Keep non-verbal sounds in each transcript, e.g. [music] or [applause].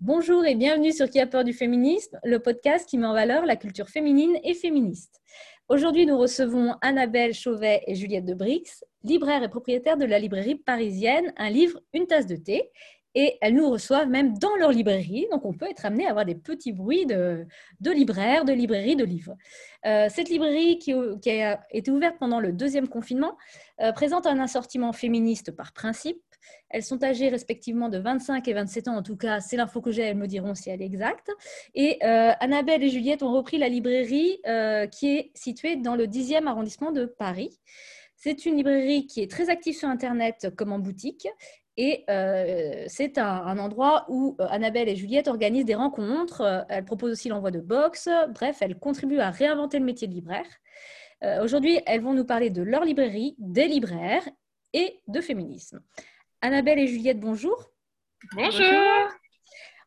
Bonjour et bienvenue sur Qui a peur du féminisme, le podcast qui met en valeur la culture féminine et féministe. Aujourd'hui, nous recevons Annabelle Chauvet et Juliette de Brix, libraire et propriétaire de la librairie parisienne Un livre, une tasse de thé et elles nous reçoivent même dans leur librairie. Donc, on peut être amené à avoir des petits bruits de, libraires, de librairies, de livres. Euh, cette librairie qui, a été ouverte pendant le deuxième confinement euh, présente un assortiment féministe par principe. Elles sont âgées respectivement de 25 et 27 ans, en tout cas, c'est l'info que j'ai, elles me diront si elle est exacte. Et euh, Annabelle et Juliette ont repris la librairie qui est située dans le 10e arrondissement de Paris. C'est une librairie qui est très active sur Internet comme en boutique et euh, c'est un, endroit où euh, Annabelle et Juliette organisent des rencontres. Euh, elles proposent aussi l'envoi de box. Bref, elles contribuent à réinventer le métier de libraire. Aujourd'hui, elles vont nous parler de leur librairie, des libraires et de féminisme. Annabelle et Juliette, bonjour. Bonjour.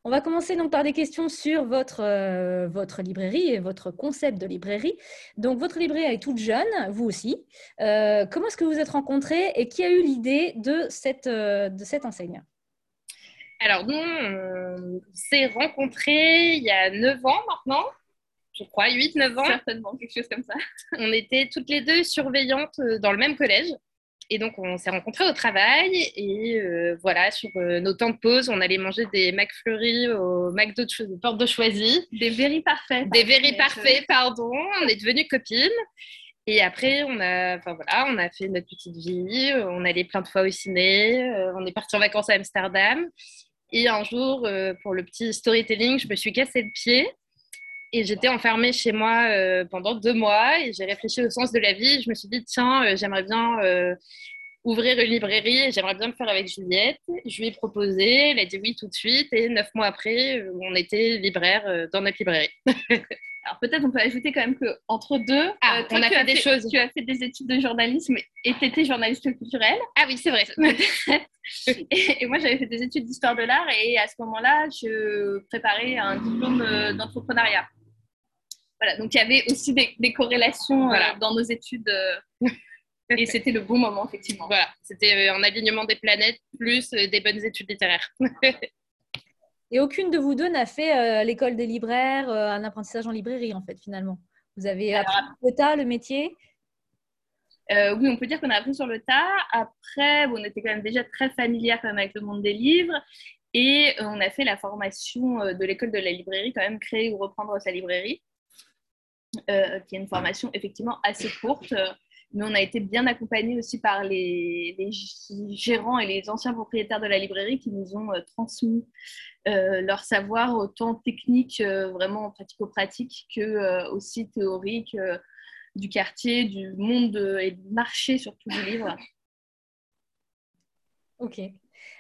On va commencer donc par des questions sur votre, euh, votre librairie et votre concept de librairie. Donc, votre librairie est toute jeune, vous aussi. Euh, comment est-ce que vous êtes rencontrés et qui a eu l'idée de cette, euh, de cette enseigne? Alors, nous, on s'est rencontrés il y a 9 ans maintenant je crois, 8-9 ans. Certainement, quelque chose comme ça. On était toutes les deux surveillantes dans le même collège. Et donc, on s'est rencontrés au travail. Et euh, voilà, sur euh, nos temps de pause, on allait manger des McFlurry au McDo de Porte de Choisy. Des very parfaits. Des very parfaits, pardon. On est devenues copines. Et après, on a, enfin, voilà, on a fait notre petite vie. On allait plein de fois au ciné. Euh, on est parti en vacances à Amsterdam. Et un jour, pour le petit storytelling, je me suis cassé le pied. Et j'étais enfermée chez moi euh, pendant deux mois et j'ai réfléchi au sens de la vie. Je me suis dit, tiens, euh, j'aimerais bien euh, ouvrir une librairie et j'aimerais bien le faire avec Juliette. Je lui ai proposé, elle a dit oui tout de suite et neuf mois après, on était libraire dans notre librairie. [laughs] Alors peut-être on peut ajouter quand même qu'entre deux, ah, on a fait des choses. Tu as fait des études de journalisme et tu étais journaliste culturel. Ah oui, c'est vrai. [laughs] et, et, moi j'avais fait des études d'histoire de l'art et à ce moment-là, je préparais un diplôme d'entrepreneuriat. Voilà, donc il y avait aussi des, corrélations euh, dans nos études. Euh, et [laughs] c'était le bon moment, effectivement. Voilà, c'était euh, un alignement des planètes plus des bonnes études littéraires. [laughs] et aucune de vous deux n'a fait l'école des libraires, un apprentissage en librairie, en fait, finalement. Vous avez appris sur le tas, le métier? Oui, on peut dire qu'on a appris sur le tas. Après, on était quand même déjà très familière quand même avec le monde des livres. Et on a fait la formation de l'école de la librairie, quand même, créer ou reprendre sa librairie. Euh, qui est une formation effectivement assez courte, mais on a été bien accompagnés aussi par les, gérants et les anciens propriétaires de la librairie qui nous ont euh, transmis euh, leur savoir autant technique, vraiment pratico-pratique, que aussi théorique du quartier, du monde et du marché surtout du livre. Ok.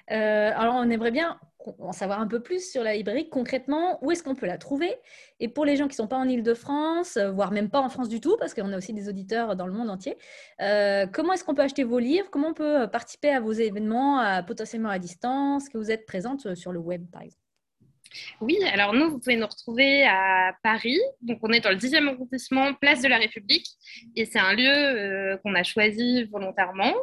alors, on aimerait bien en savoir un peu plus sur la librairie. Concrètement, où est-ce qu'on peut la trouver? Et pour les gens qui ne sont pas en Ile-de-France, euh, voire même pas en France du tout, parce qu'on a aussi des auditeurs dans le monde entier, euh, comment est-ce qu'on peut acheter vos livres? Comment on peut participer à vos événements, potentiellement à distance? Que vous êtes présente sur le web, par exemple? Oui, alors nous, vous pouvez nous retrouver à Paris. Donc, on est dans le 10e arrondissement, place de la République. Et c'est un lieu euh, qu'on a choisi volontairement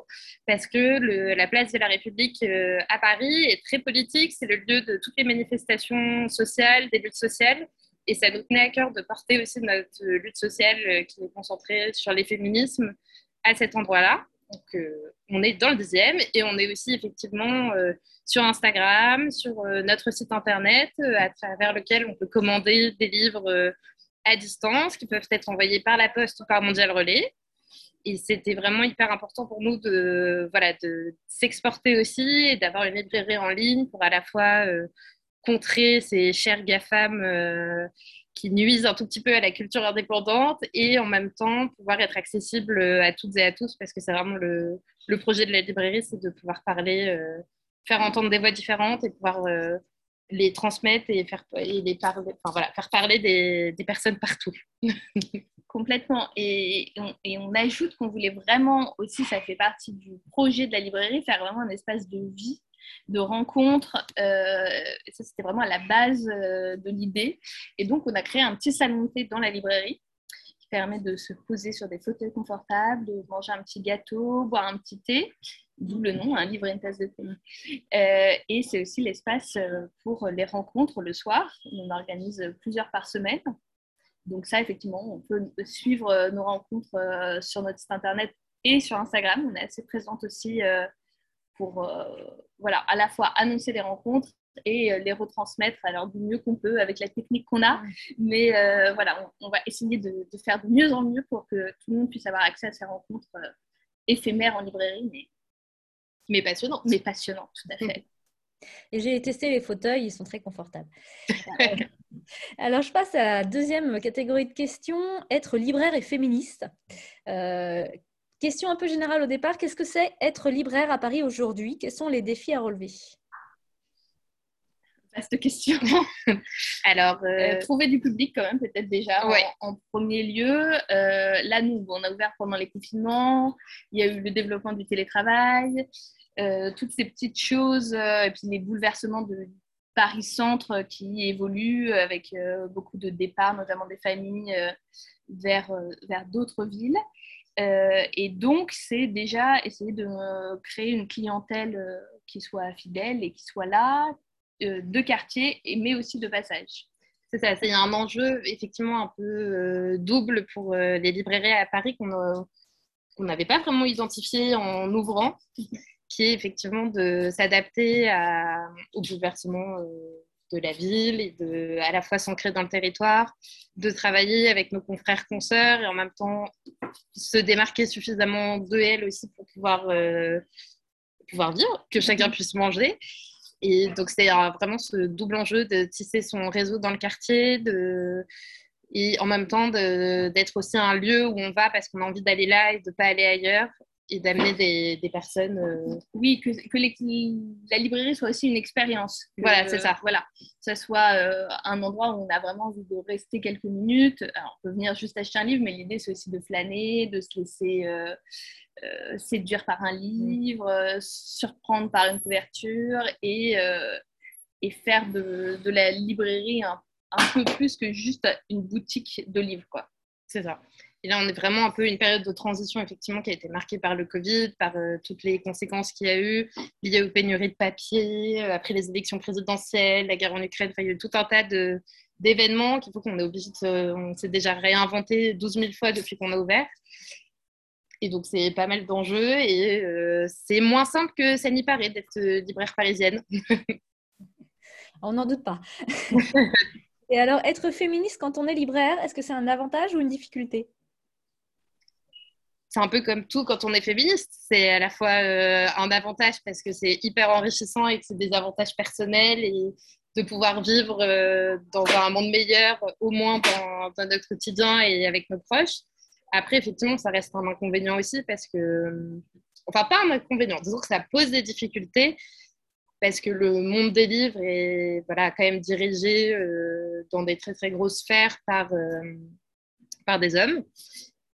parce que la place de la République euh, à Paris est très politique. C'est le lieu de toutes les manifestations sociales, des luttes sociales. Et ça nous tenait à cœur de porter aussi notre lutte sociale euh, qui est concentrée sur les féminismes à cet endroit-là. Donc, on est dans le 10e et on est aussi effectivement sur Instagram, sur euh, notre site internet, euh, à travers lequel on peut commander des livres euh, à distance qui peuvent être envoyés par la poste ou par Mondial Relais. Et c'était vraiment hyper important pour nous de, voilà, de s'exporter aussi et d'avoir une librairie en ligne pour à la fois contrer ces chers GAFAM qui nuisent un tout petit peu à la culture indépendante et en même temps pouvoir être accessible à toutes et à tous parce que c'est vraiment le, le, projet de la librairie, c'est de pouvoir parler faire entendre des voix différentes et pouvoir euh, les transmettre et faire, et les parler, enfin, voilà, faire parler des, des personnes partout. [laughs] Complètement. Et et on ajoute qu'on voulait vraiment aussi, ça fait partie du projet de la librairie, faire vraiment un espace de vie, de rencontre. Euh, ça, c'était vraiment à la base euh, de l'idée. Et donc, on a créé un petit salon de thé dans la librairie qui permet de se poser sur des fauteuils confortables, de manger un petit gâteau, boire un petit thé d'où le nom, un livre et une tasse de thé. Euh, et c'est aussi l'espace pour les rencontres le soir. On organise plusieurs par semaine. Donc ça, effectivement, on peut suivre nos rencontres sur notre site internet et sur Instagram. On est assez présente aussi pour voilà, à la fois annoncer les rencontres et les retransmettre alors du mieux qu'on peut avec la technique qu'on a. Mais voilà, on, va essayer de, de, faire de mieux en mieux pour que tout le monde puisse avoir accès à ces rencontres éphémères en librairie, mais mais passionnant. Mais passionnant, tout à fait. Et j'ai testé les fauteuils, ils sont très confortables. [laughs] Alors, je passe à la deuxième catégorie de questions, être libraire et féministe. Euh, question un peu générale au départ, qu'est-ce que c'est être libraire à Paris aujourd'hui? Quels sont les défis à relever? Vaste question. [laughs] Alors, euh, euh, trouver du public quand même, peut-être déjà en, premier lieu. là, nous, on a ouvert pendant les confinements. Il y a eu le développement du télétravail. Euh, toutes ces petites choses, euh, et puis les bouleversements de Paris-Centre qui évoluent avec euh, beaucoup de départs, notamment des familles, vers, vers d'autres villes. Et donc, c'est déjà essayer de créer une clientèle qui soit fidèle et qui soit là, de quartier, mais aussi de passage. C'est ça, c'est un enjeu effectivement un peu double pour les librairies à Paris qu'on n'avait pas vraiment identifié en ouvrant [laughs] qui est effectivement de s'adapter au bouleversement euh, de la ville et de à la fois s'ancrer dans le territoire, de travailler avec nos confrères consoeurs et en même temps se démarquer suffisamment de elles aussi pour pouvoir, euh, pouvoir vivre, que chacun puisse manger. Et donc c'est vraiment ce double enjeu de tisser son réseau dans le quartier, de, et en même temps d'être aussi un lieu où on va parce qu'on a envie d'aller là et de ne pas aller ailleurs et d'amener des, des, personnes. Euh, oui, que, que la librairie soit aussi une expérience. Voilà, c'est ça. Voilà, que ce soit euh, un endroit où on a vraiment envie de rester quelques minutes. Alors, on peut venir juste acheter un livre, mais l'idée c'est aussi de flâner, de se laisser euh, séduire par un livre, surprendre par une couverture et, et faire de, de, la librairie un, un peu plus que juste une boutique de livres, quoi. C'est ça. Et là, on est vraiment un peu une période de transition, effectivement, qui a été marquée par le Covid, par euh, toutes les conséquences qu'il y a eu, liées aux pénuries de papier, euh, après les élections présidentielles, la guerre en Ukraine. il y a eu tout un tas d'événements qu'il faut qu'on est obligé de. On s'est déjà réinventé 12 000 fois depuis qu'on a ouvert. Et donc, c'est pas mal d'enjeux et euh, c'est moins simple que ça n'y paraît d'être libraire parisienne. [laughs] on n'en doute pas. [laughs] et alors, être féministe quand on est libraire, est-ce que c'est un avantage ou une difficulté? C'est un peu comme tout quand on est féministe. C'est à la fois euh, un avantage parce que c'est hyper enrichissant et que c'est des avantages personnels et de pouvoir vivre euh, dans un monde meilleur, au moins dans, notre quotidien et avec nos proches. Après, effectivement, ça reste un inconvénient aussi parce que, enfin, pas un inconvénient, disons que ça pose des difficultés parce que le monde des livres est voilà, quand même dirigé euh, dans des très très grosses sphères par, par des hommes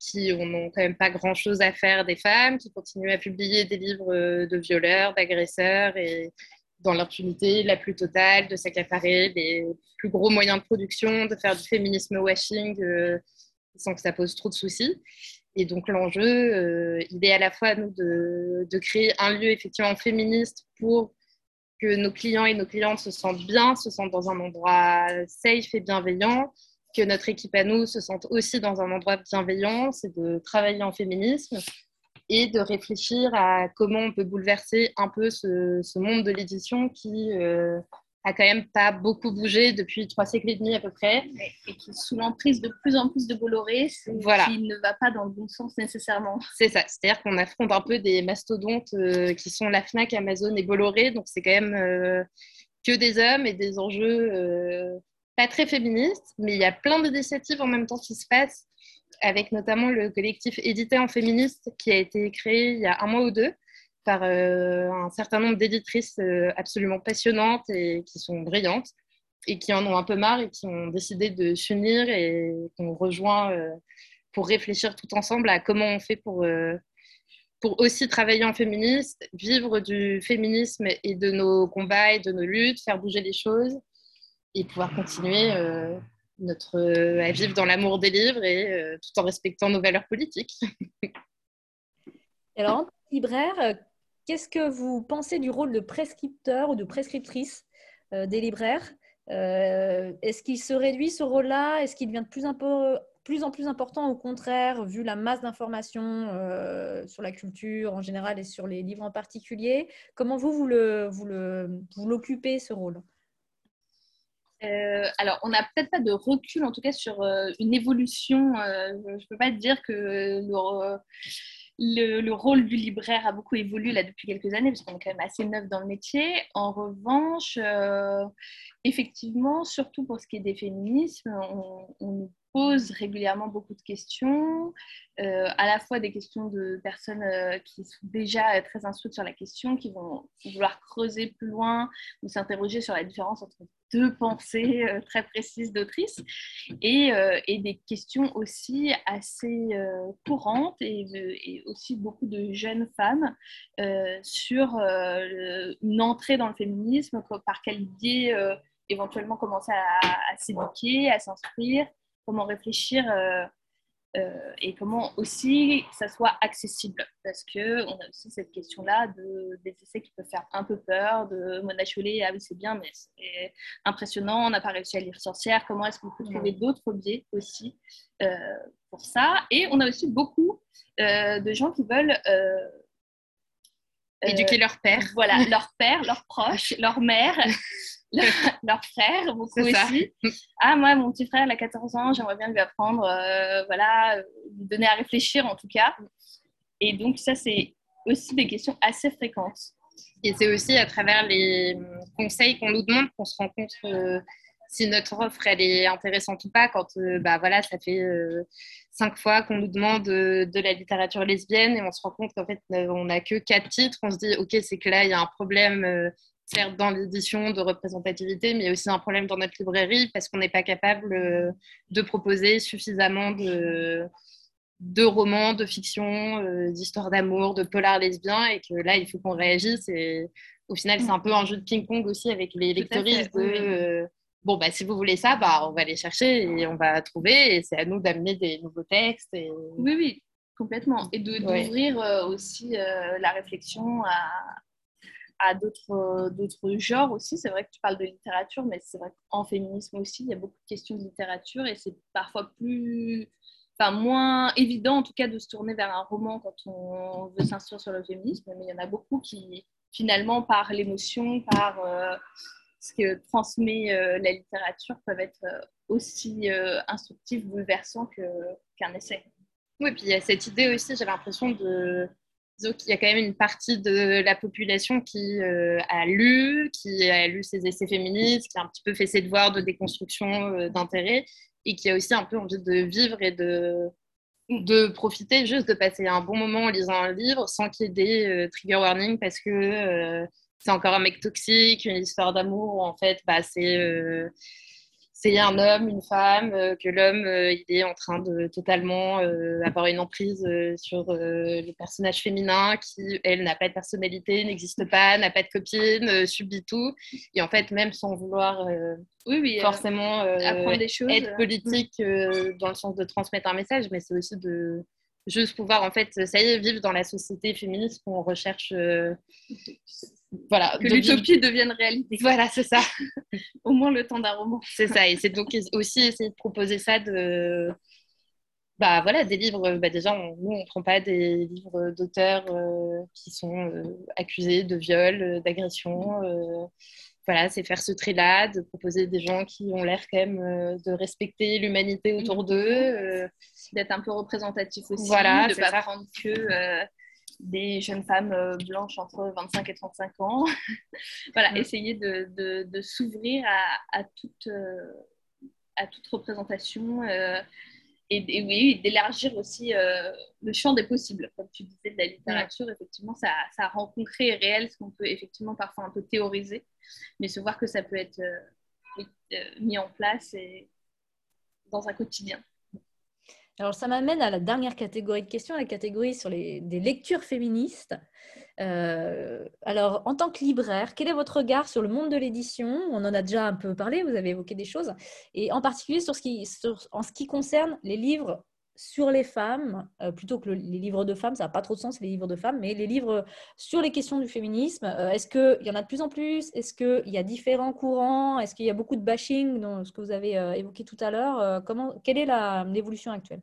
qui n'ont quand même pas grand-chose à faire des femmes, qui continuent à publier des livres euh, de violeurs, d'agresseurs, et dans l'impunité la plus totale, de s'accaparer les plus gros moyens de production, de faire du féminisme washing euh, sans que ça pose trop de soucis. Et donc l'enjeu, euh, il est à la fois de, créer un lieu effectivement féministe pour que nos clients et nos clientes se sentent bien, se sentent dans un endroit safe et bienveillant, que notre équipe à nous se sente aussi dans un endroit bienveillant, c'est de travailler en féminisme et de réfléchir à comment on peut bouleverser un peu ce, monde de l'édition qui euh, a quand même pas beaucoup bougé depuis trois siècles et demi à peu près. Et qui est sous l'emprise de plus en plus de Bolloré, voilà. qui ne va pas dans le bon sens nécessairement. C'est ça, c'est-à-dire qu'on affronte un peu des mastodontes euh, qui sont la FNAC, Amazon et Bolloré, donc c'est quand même euh, que des hommes et des enjeux pas très féministe, mais il y a plein d'initiatives en même temps qui se passent, avec notamment le collectif Édité en féministe qui a été créé il y a un mois ou deux par euh, un certain nombre d'éditrices euh, absolument passionnantes et qui sont brillantes et qui en ont un peu marre et qui ont décidé de s'unir et qu'on rejoint euh, pour réfléchir tout ensemble à comment on fait pour, pour aussi travailler en féministe, vivre du féminisme et de nos combats et de nos luttes, faire bouger les choses et pouvoir continuer euh, notre, euh, à vivre dans l'amour des livres et euh, tout en respectant nos valeurs politiques. [laughs] Alors, libraire, qu'est-ce que vous pensez du rôle de prescripteur ou de prescriptrice des libraires? Est-ce qu'il se réduit ce rôle-là? Est-ce qu'il devient de plus, plus, en plus important au contraire, vu la masse d'informations sur la culture en général et sur les livres en particulier? Comment vous, vous l'occupez, ce rôle? Euh, alors, on n'a peut-être pas de recul, en tout cas, sur euh, une évolution. Euh, je ne peux pas dire que le, rôle du libraire a beaucoup évolué là depuis quelques années, parce qu'on est quand même assez neuf dans le métier. En revanche, effectivement, surtout pour ce qui est des féminismes, on, nous pose régulièrement beaucoup de questions, à la fois des questions de personnes qui sont déjà très instruites sur la question, qui vont vouloir creuser plus loin ou s'interroger sur la différence entre deux pensées euh, très précises d'autrice et, euh, et, des questions aussi assez euh, courantes et, aussi beaucoup de jeunes femmes sur une entrée dans le féminisme, par quel biais éventuellement commencer à, à s'éduquer, à s'instruire, comment réfléchir euh, et comment aussi ça soit accessible. Parce qu'on a aussi cette question-là de, des essais qui peuvent faire un peu peur, de Mona Chollet, ah oui c'est bien, mais c'est impressionnant, on n'a pas réussi à lire Sorcière, comment est-ce qu'on peut trouver d'autres biais aussi euh, pour ça? Et on a aussi beaucoup euh, de gens qui veulent... Éduquer leur père. Voilà, [laughs] leur père, leurs proches, leur mère. [laughs] [laughs] leur frère, beaucoup aussi. Ah, moi, mon petit frère, il a 14 ans, j'aimerais bien lui apprendre, euh, voilà, lui donner à réfléchir en tout cas. Et donc, ça, c'est aussi des questions assez fréquentes. Et c'est aussi à travers les conseils qu'on nous demande qu'on se rend compte euh, si notre offre elle est intéressante ou pas. Quand euh, bah, voilà, ça fait cinq fois qu'on nous demande de la littérature lesbienne et on se rend compte qu'en fait on n'a que quatre titres, on se dit ok c'est que là il y a un problème certes dans l'édition de représentativité, mais aussi un problème dans notre librairie parce qu'on n'est pas capable euh, de proposer suffisamment de, de romans, de fiction, euh, d'histoires d'amour, de polars lesbiens, et que là, il faut qu'on réagisse. Et au final, c'est un peu un jeu de ping-pong aussi avec les lectrices de... Euh, bon, bah, si vous voulez ça, bah, on va aller chercher et on va trouver, et c'est à nous d'amener des nouveaux textes. Et... Oui, oui, complètement. Et d'ouvrir aussi la réflexion à, à d'autres genres aussi. C'est vrai que tu parles de littérature, mais c'est vrai qu'en féminisme aussi, il y a beaucoup de questions de littérature et c'est parfois plus, enfin moins évident en tout cas de se tourner vers un roman quand on veut s'inscrire sur le féminisme, mais il y en a beaucoup qui finalement par l'émotion, par euh, ce que transmet euh, la littérature peuvent être euh, aussi instructifs, bouleversants qu'un essai. Oui, puis il y a cette idée aussi, j'ai l'impression de il y a quand même une partie de la population qui euh, a lu, qui a lu ces essais féministes, qui a un petit peu fait ses devoirs de déconstruction euh, d'intérêt et qui a aussi un peu envie de vivre et de, de profiter juste de passer un bon moment en lisant un livre sans qu'il y ait des euh, trigger warnings parce que c'est encore un mec toxique, une histoire d'amour en fait bah, c'est c'est un homme, une femme, euh, que l'homme euh, il est en train de totalement euh, avoir une emprise sur le personnage féminin qui, elle, n'a pas de personnalité, n'existe pas, n'a pas de copine, subit tout. Et en fait, même sans vouloir oui, oui, forcément apprendre des choses, être politique dans le sens de transmettre un message, mais c'est aussi de juste pouvoir, en fait, ça y est, vivre dans la société féministe qu'on recherche voilà, que l'utopie devienne réalité. Voilà, c'est ça. [laughs] Au moins le temps d'un roman. C'est ça. Et c'est donc aussi essayer de proposer ça de. Bah voilà, des livres. Bah, déjà, nous, on ne prend pas des livres d'auteurs euh, qui sont euh, accusés de viol, euh, d'agression. voilà, c'est faire ce trait-là, de proposer des gens qui ont l'air quand même de respecter l'humanité autour d'eux. D'être un peu représentatif aussi. Voilà, de ne pas prendre que des jeunes femmes euh, blanches entre 25 et 35 ans. [laughs] voilà, mm. essayer de, de, s'ouvrir à, à, toute, euh, à toute représentation euh, et, oui, d'élargir aussi le champ des possibles. Comme tu disais, de la littérature, effectivement, ça, ça rend concret et réel ce qu'on peut effectivement parfois un peu théoriser, mais se voir que ça peut être mis en place et dans un quotidien. Alors, ça m'amène à la dernière catégorie de questions, la catégorie sur les, lectures féministes. Euh, alors, en tant que libraire, quel est votre regard sur le monde de l'édition? On en a déjà un peu parlé, vous avez évoqué des choses, et en particulier en ce qui concerne les livres sur les femmes, euh, plutôt que les livres de femmes, ça n'a pas trop de sens, les livres de femmes, mais les livres sur les questions du féminisme, euh, est-ce qu'il y en a de plus en plus? Est-ce qu'il y a différents courants? Est-ce qu'il y a beaucoup de bashing, dans ce que vous avez euh, évoqué tout à l'heure Comment, Quelle est l'évolution actuelle?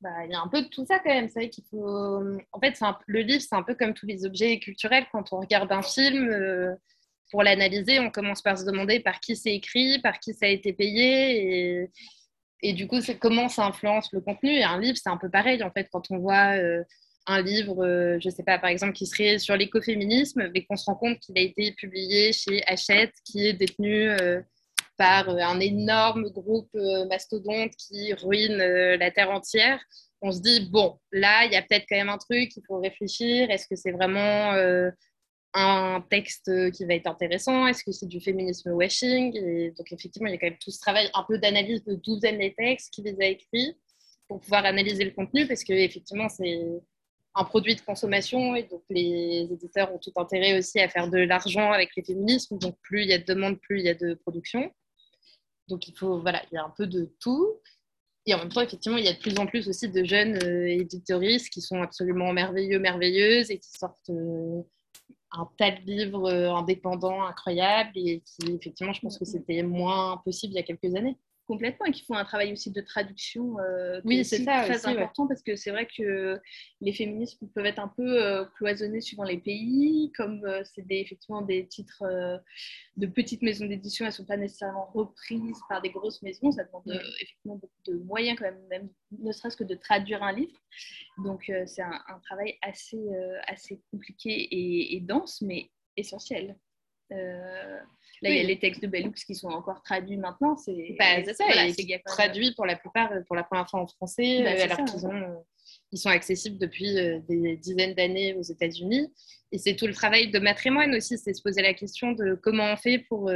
Bah, il y a un peu de tout ça quand même. C'est vrai qu'il faut. En fait, le livre, c'est un peu comme tous les objets culturels. Quand on regarde un film, pour l'analyser, on commence par se demander par qui c'est écrit, par qui ça a été payé. Et, et du coup, comment ça influence le contenu. Et un livre, c'est un peu pareil, en fait, quand on voit euh, un livre, euh, je ne sais pas, par exemple, qui serait sur l'écoféminisme, mais qu'on se rend compte qu'il a été publié chez Hachette, qui est détenu euh, par un énorme groupe mastodonte qui ruine la terre entière. On se dit, bon, là, il y a peut-être quand même un truc, il faut réfléchir. Est-ce que c'est vraiment un texte qui va être intéressant Est-ce que c'est du féminisme washing? Et donc, effectivement, il y a quand même tout ce travail un peu d'analyse de douzaine des textes qui les a écrits pour pouvoir analyser le contenu parce que, effectivement, c'est un produit de consommation et donc les éditeurs ont tout intérêt aussi à faire de l'argent avec les féminismes. Donc, plus il y a de demandes, plus il y a de production. Donc, il faut, voilà, il y a un peu de tout. Et en même temps, effectivement, il y a de plus en plus aussi de jeunes euh, éditoristes qui sont absolument merveilleux, merveilleuses et qui sortent. Euh, un tas de livres euh, indépendants incroyables et qui, effectivement, je pense que c'était moins possible il y a quelques années complètement et qu'il faut un travail aussi de traduction euh, oui c'est très important parce que c'est vrai que les féminismes peuvent être un peu euh, cloisonnés suivant les pays comme euh, c'est effectivement des titres de petites maisons d'édition elles sont pas nécessairement reprises par des grosses maisons. Ça demande mm. effectivement beaucoup de moyens quand même même ne serait-ce que de traduire un livre. Donc c'est un, travail assez assez compliqué et, et dense mais essentiel Là, il y a les textes de Bellux qui sont encore traduits maintenant. C'est bah, ça, voilà, traduits pour la plupart, pour la première fois en français, bah, euh, alors qu'ils euh, ils sont accessibles depuis euh, des dizaines d'années aux États-Unis. Et c'est tout le travail de matrimoine aussi, c'est se poser la question de comment on fait pour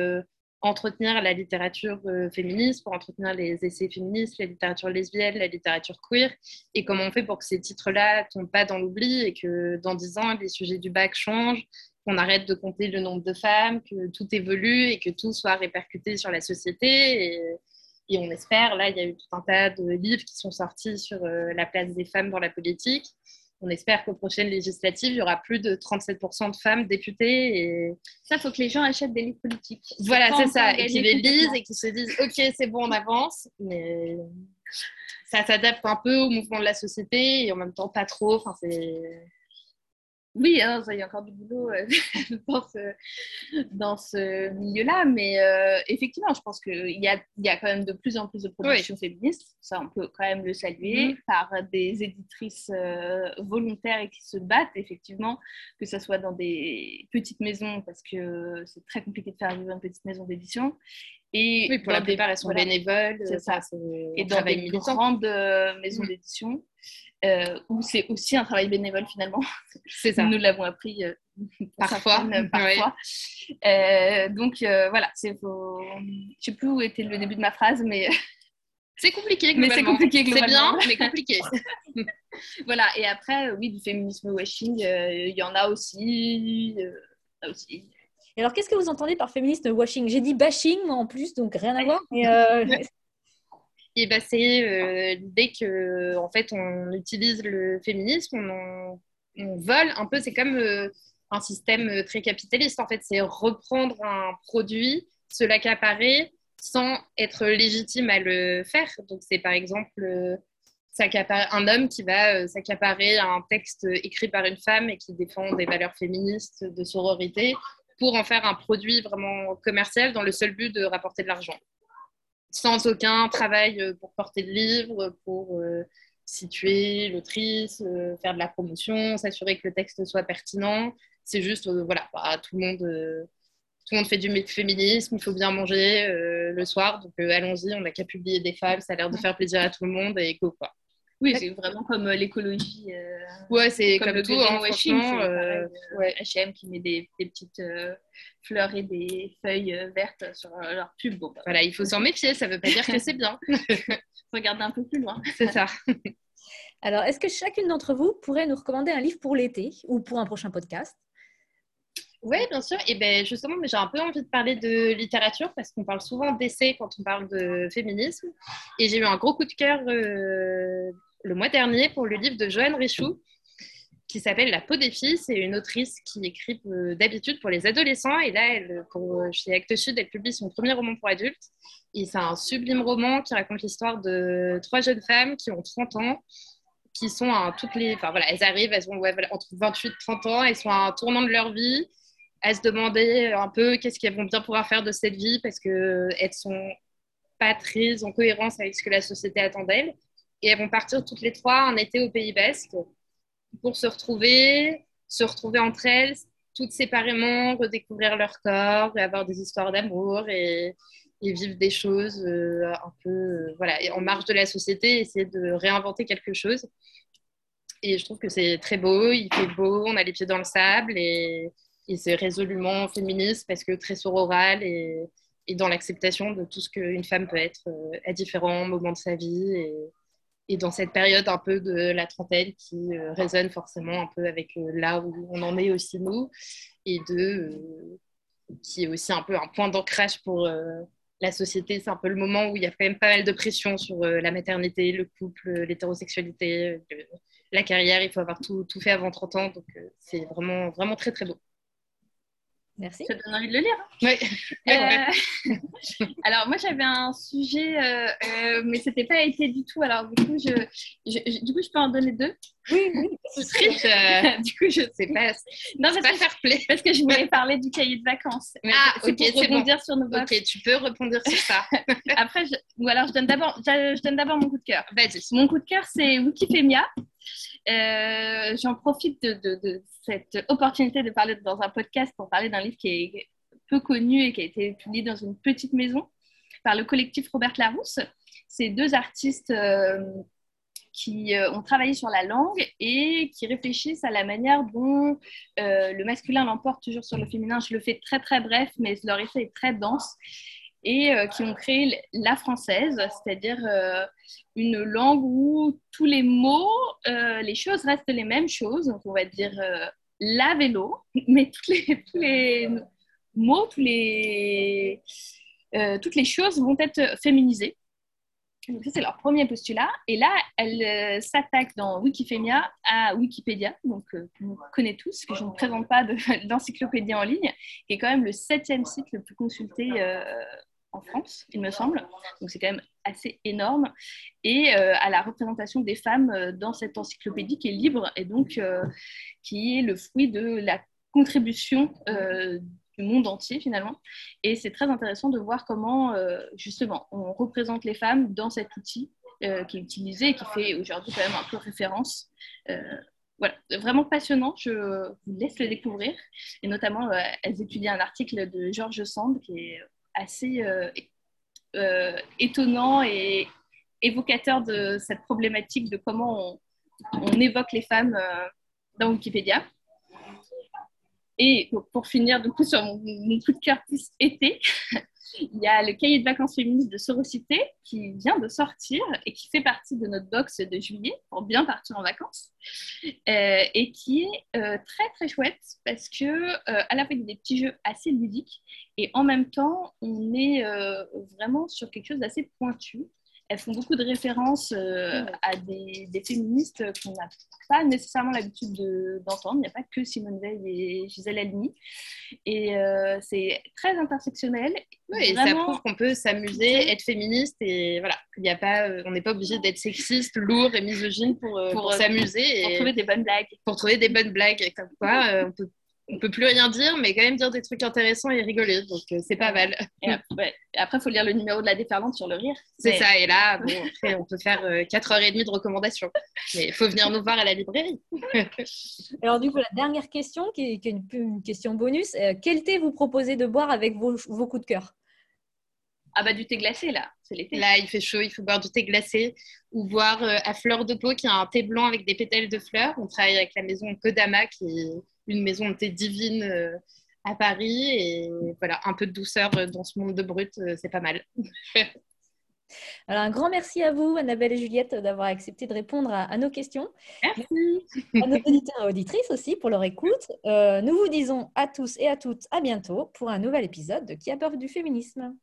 entretenir la littérature féministe, pour entretenir les essais féministes, la littérature lesbienne, la littérature queer, et comment on fait pour que ces titres-là tombent pas dans l'oubli et que dans dix ans, les sujets du bac changent, qu'on arrête de compter le nombre de femmes, que tout évolue et que tout soit répercuté sur la société. Et, on espère, là, il y a eu tout un tas de livres qui sont sortis sur euh, la place des femmes dans la politique. On espère qu'aux prochaines législatives, il y aura plus de 37% de femmes députées. Et... Ça, il faut que les gens achètent des livres politiques. Voilà, c'est ça. Et qu'ils les lisent et qu'ils se disent, OK, c'est bon, on avance. Mais ça s'adapte un peu au mouvement de la société et en même temps pas trop. Enfin, c'est oui, hein, il y a encore du boulot [laughs] euh, dans ce, milieu-là, mais euh, effectivement, je pense qu'il y a, y a quand même de plus en plus de productions féministes, ça on peut quand même le saluer, mm-hmm. par des éditrices euh, volontaires et qui se battent, effectivement, que ce soit dans des petites maisons, parce que c'est très compliqué de faire vivre une petite maison d'édition, et oui, pour la plupart, elles sont bénévoles. C'est ça. Et dans des grandes maisons mm. d'édition, euh, où c'est aussi un travail bénévole finalement. [laughs] C'est ça. Nous l'avons appris euh, [laughs] parfois. parfois. Euh, donc voilà, c'est faut... je sais plus où était le début de ma phrase, mais [laughs] c'est compliqué. Mais c'est compliqué. C'est bien, mais compliqué. voilà. Et après, oui, du féminisme washing, il y en a aussi. aussi. Alors, qu'est-ce que vous entendez par féminisme washing? J'ai dit bashing, moi en plus, donc rien à voir. Mais [laughs] et bah, c'est euh, que en fait on utilise le féminisme, on, vole un peu, c'est comme euh, un système euh, très capitaliste en fait, c'est reprendre un produit, se l'accaparer sans être légitime à le faire. Donc c'est par exemple un homme qui va s'accaparer un texte écrit par une femme et qui défend des valeurs féministes de sororité pour en faire un produit vraiment commercial dans le seul but de rapporter de l'argent sans aucun travail euh, pour porter le livre, pour euh, situer l'autrice, euh, faire de la promotion, s'assurer que le texte soit pertinent. C'est juste, voilà, bah, tout, le monde, tout le monde fait du féminisme, il faut bien manger le soir, donc allons-y, on n'a qu'à publier des femmes, ça a l'air de faire plaisir à tout le monde et go quoi. Oui, c'est vraiment comme l'écologie. ouais, c'est comme, tout, hein, franchement. H&M qui met des, des petites fleurs et des feuilles euh, vertes sur euh, leur pub. Bon, bah, voilà, il faut s'en méfier, ça ne veut pas dire que c'est bien. [laughs] Regarder un peu plus loin. C'est ça. [laughs] Alors, est-ce que chacune d'entre vous pourrait nous recommander un livre pour l'été ou pour un prochain podcast? Oui, bien sûr. Et ben justement, j'ai un peu envie de parler de littérature parce qu'on parle souvent d'essais quand on parle de féminisme. Et j'ai eu un gros coup de cœur euh, le mois dernier pour le livre de Joanne Richoux qui s'appelle La peau des filles. C'est une autrice qui écrit euh, d'habitude pour les adolescents. Et là, pour, chez Actes Sud, elle publie son premier roman pour adultes. Et c'est un sublime roman qui raconte l'histoire de trois jeunes femmes qui ont 30 ans qui sont à toutes les. Enfin voilà, elles arrivent, elles ont entre 28 et 30 ans, elles sont à un tournant de leur vie, elles se demander un peu qu'est-ce qu'elles vont bien pouvoir faire de cette vie parce qu'elles sont pas très en cohérence avec ce que la société attend d'elles. Et elles vont partir toutes les trois en été au Pays Basque pour se retrouver, se retrouver entre elles, toutes séparément, redécouvrir leur corps et avoir des histoires d'amour et, et vivre des choses euh, un peu euh, voilà, en marge de la société, essayer de réinventer quelque chose. Et je trouve que c'est très beau, il fait beau, on a les pieds dans le sable et, c'est résolument féministe parce que très sororal et, et dans l'acceptation de tout ce qu'une femme peut être euh, à différents moments de sa vie et, et, dans cette période un peu de la trentaine qui résonne forcément un peu avec là où on en est aussi nous et de qui est aussi un peu un point d'ancrage pour la société, c'est un peu le moment où il y a quand même pas mal de pression sur euh, la maternité, le couple, euh, l'hétérosexualité, la carrière. Il faut avoir tout, tout fait avant 30 ans. Donc, euh, c'est vraiment, vraiment très, très beau. Merci. Ça donne envie de le lire. Hein. Oui. Euh, [laughs] [laughs] alors, moi, j'avais un sujet, euh, euh, mais ce n'était pas été du tout. Alors, du coup, je, du coup, je peux en donner deux? Oui, oui. [laughs] du coup, je ne sais pas. Non, parce pas faire play. Parce que je voulais parler du cahier de vacances. ah, ok, c'est rebondir sur nos box. Ok, tu peux répondre sur ça. Après, ou alors, je donne d'abord, je, donne d'abord mon coup de cœur. Vas-y. Mon coup de cœur, c'est Wikifemia. Euh, j'en profite de, cette opportunité de parler dans un podcast pour parler d'un livre qui est peu connu et qui a été publié dans une petite maison par le collectif Robert Larousse. C'est deux artistes euh, qui euh, ont travaillé sur la langue et qui réfléchissent à la manière dont le masculin l'emporte toujours sur le féminin. Je le fais très très bref, mais leur essai est très dense et euh, qui ont créé la française, c'est-à-dire euh, une langue où tous les mots, euh, les choses restent les mêmes choses. Donc, on va dire la vélo, [laughs] mais tous les, mots, tous les, toutes les choses vont être féminisées. Donc, ça, c'est leur premier postulat. Et là, elle s'attaque dans Wikifemia à Wikipédia, donc vous connaissez tous, que je ne présente pas [laughs] d'encyclopédie en ligne, qui est quand même le septième site le plus consulté en France, il me semble. Donc c'est quand même assez énorme. Et euh, à la représentation des femmes euh, dans cette encyclopédie qui est libre et donc euh, qui est le fruit de la contribution du monde entier finalement. Et c'est très intéressant de voir comment justement on représente les femmes dans cet outil qui est utilisé et qui fait aujourd'hui quand même un peu référence. voilà, vraiment passionnant. Je vous laisse le découvrir. Et notamment, elles étudient un article de Georges Sand qui est assez euh, euh, étonnant et évocateur de cette problématique de comment on, évoque les femmes euh, dans Wikipédia. Et pour finir, du coup, sur mon, coup de cœur plus été, [laughs] il y a le cahier de vacances féministes de Sorocité qui vient de sortir et qui fait partie de notre box de juillet pour bien partir en vacances euh, et qui est euh, très très chouette parce que euh, à la fois il y a des petits jeux assez ludiques et en même temps on est vraiment sur quelque chose d'assez pointu elles font beaucoup de références euh, à des, féministes qu'on n'a pas nécessairement l'habitude d'entendre. Il n'y a pas que Simone Veil et Gisèle Halimi. Et euh, c'est très intersectionnel. Oui, et ça prouve qu'on peut s'amuser, être féministe et voilà, il y a pas, euh, on n'est pas obligé d'être sexiste, lourd et misogyne pour, pour, s'amuser. Pour trouver des bonnes blagues. Pour trouver des bonnes blagues. Comme quoi, on peut on peut plus rien dire, mais quand même dire des trucs intéressants et rigoler. Donc, euh, c'est pas mal. Et après, il faut lire le numéro de la déferlante sur le rire. C'est ça. Et là, bon, après, on peut faire 4h30 euh, de recommandations. Mais il faut venir nous voir à la librairie. [laughs] Alors, du coup, la dernière question, qui est, une, question bonus. Euh, quel thé vous proposez de boire avec vos, coups de cœur? Ah bah du thé glacé là, c'est l'été. Là, il fait chaud, il faut boire du thé glacé ou boire à fleur de peau qui a un thé blanc avec des pétales de fleurs. On travaille avec la maison Kodama qui une maison de thé divine euh, à Paris. Et voilà, un peu de douceur dans ce monde de brut, euh, c'est pas mal. [laughs] Alors, un grand merci à vous, Annabelle et Juliette, d'avoir accepté de répondre à, nos questions. Merci. À nos auditeurs et auditrices aussi pour leur écoute. Euh, nous vous disons à tous et à toutes à bientôt pour un nouvel épisode de Qui a peur du féminisme?